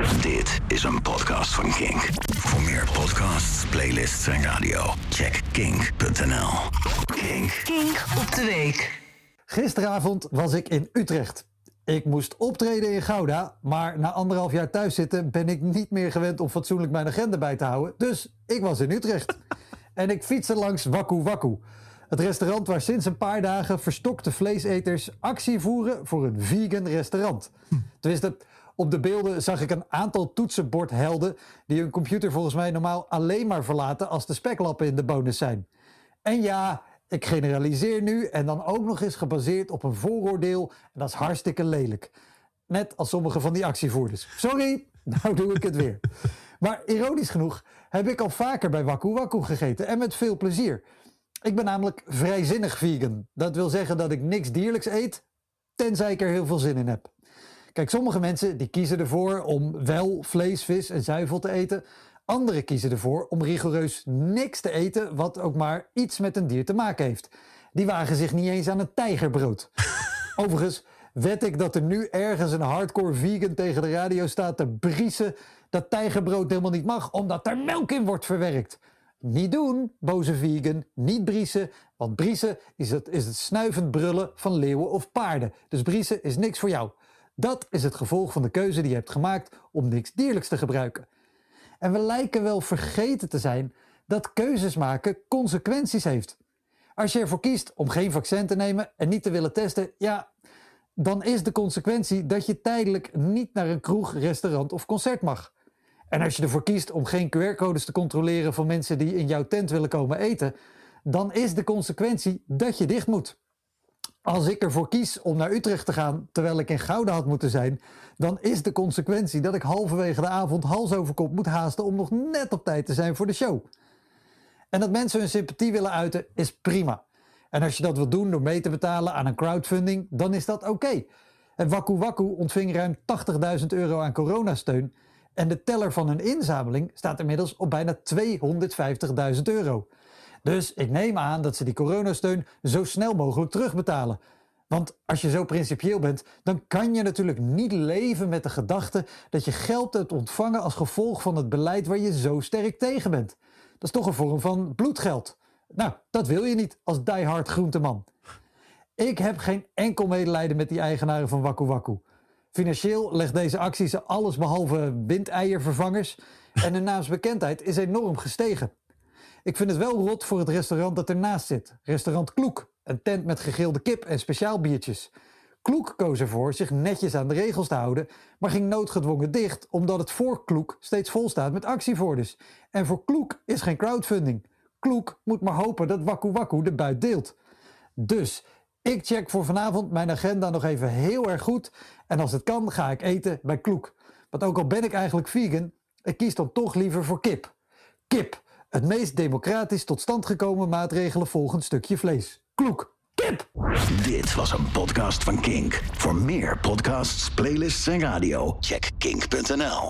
Dit is een podcast van Kink. Voor meer podcasts, playlists en radio, check kink.nl. Kink. Kink op de week. Gisteravond was ik in Utrecht. Ik moest optreden in Gouda, maar na anderhalf jaar thuis zitten ben ik niet meer gewend om fatsoenlijk mijn agenda bij te houden. Dus ik was in Utrecht. en ik fietste langs Waku Waku. Het restaurant waar sinds een paar dagen verstokte vleeseters actie voeren voor een vegan restaurant. Tenminste, op de beelden zag ik een aantal toetsenbordhelden die hun computer volgens mij normaal alleen maar verlaten als de speklappen in de bonus zijn. En ja, ik generaliseer nu en dan ook nog eens gebaseerd op een vooroordeel en dat is hartstikke lelijk. Net als sommige van die actievoerders. Sorry, nou doe ik het weer. Maar ironisch genoeg heb ik al vaker bij Waku Waku gegeten en met veel plezier. Ik ben namelijk vrijzinnig vegan. Dat wil zeggen dat ik niks dierlijks eet, tenzij ik er heel veel zin in heb. Kijk, sommige mensen die kiezen ervoor om wel vlees, vis en zuivel te eten. Anderen kiezen ervoor om rigoureus niks te eten wat ook maar iets met een dier te maken heeft. Die wagen zich niet eens aan een tijgerbrood. Overigens wed ik dat er nu ergens een hardcore vegan tegen de radio staat te briesen dat tijgerbrood helemaal niet mag omdat er melk in wordt verwerkt. Niet doen, boze vegan, niet briesen, want briesen is het, is het snuivend brullen van leeuwen of paarden. Dus briesen is niks voor jou. Dat is het gevolg van de keuze die je hebt gemaakt om niks dierlijks te gebruiken. En we lijken wel vergeten te zijn dat keuzes maken consequenties heeft. Als je ervoor kiest om geen vaccin te nemen en niet te willen testen, ja, dan is de consequentie dat je tijdelijk niet naar een kroeg, restaurant of concert mag. En als je ervoor kiest om geen QR-codes te controleren van mensen die in jouw tent willen komen eten, dan is de consequentie dat je dicht moet. Als ik ervoor kies om naar Utrecht te gaan terwijl ik in Gouda had moeten zijn, dan is de consequentie dat ik halverwege de avond hals over kop moet haasten om nog net op tijd te zijn voor de show. En dat mensen hun sympathie willen uiten is prima. En als je dat wilt doen door mee te betalen aan een crowdfunding, dan is dat oké. En Waku Waku ontving ruim 80.000 euro aan coronasteun en de teller van hun inzameling staat inmiddels op bijna 250.000 euro. Dus ik neem aan dat ze die coronasteun zo snel mogelijk terugbetalen. Want als je zo principieel bent, dan kan je natuurlijk niet leven met de gedachte dat je geld hebt ontvangen als gevolg van het beleid waar je zo sterk tegen bent. Dat is toch een vorm van bloedgeld. Nou, dat wil je niet als diehard groenteman. Ik heb geen enkel medelijden met die eigenaren van Waku Waku. Financieel legt deze actie ze alles behalve windeiervervangers en de naamsbekendheid is enorm gestegen. Ik vind het wel rot voor het restaurant dat ernaast zit. Restaurant Kloek, een tent met gegrilde kip en speciaal biertjes. Kloek koos ervoor zich netjes aan de regels te houden, maar ging noodgedwongen dicht omdat het voor Kloek steeds vol staat met actievoerders. En voor Kloek is geen crowdfunding. Kloek moet maar hopen dat Waku Waku de buit deelt. Dus ik check voor vanavond mijn agenda nog even heel erg goed en als het kan ga ik eten bij Kloek. Want ook al ben ik eigenlijk vegan, ik kies dan toch liever voor kip. Kip, het meest democratisch tot stand gekomen maatregelen volgens stukje vlees. Kloek, kip! Dit was een podcast van Kink. Voor meer podcasts, playlists en radio, check kink.nl.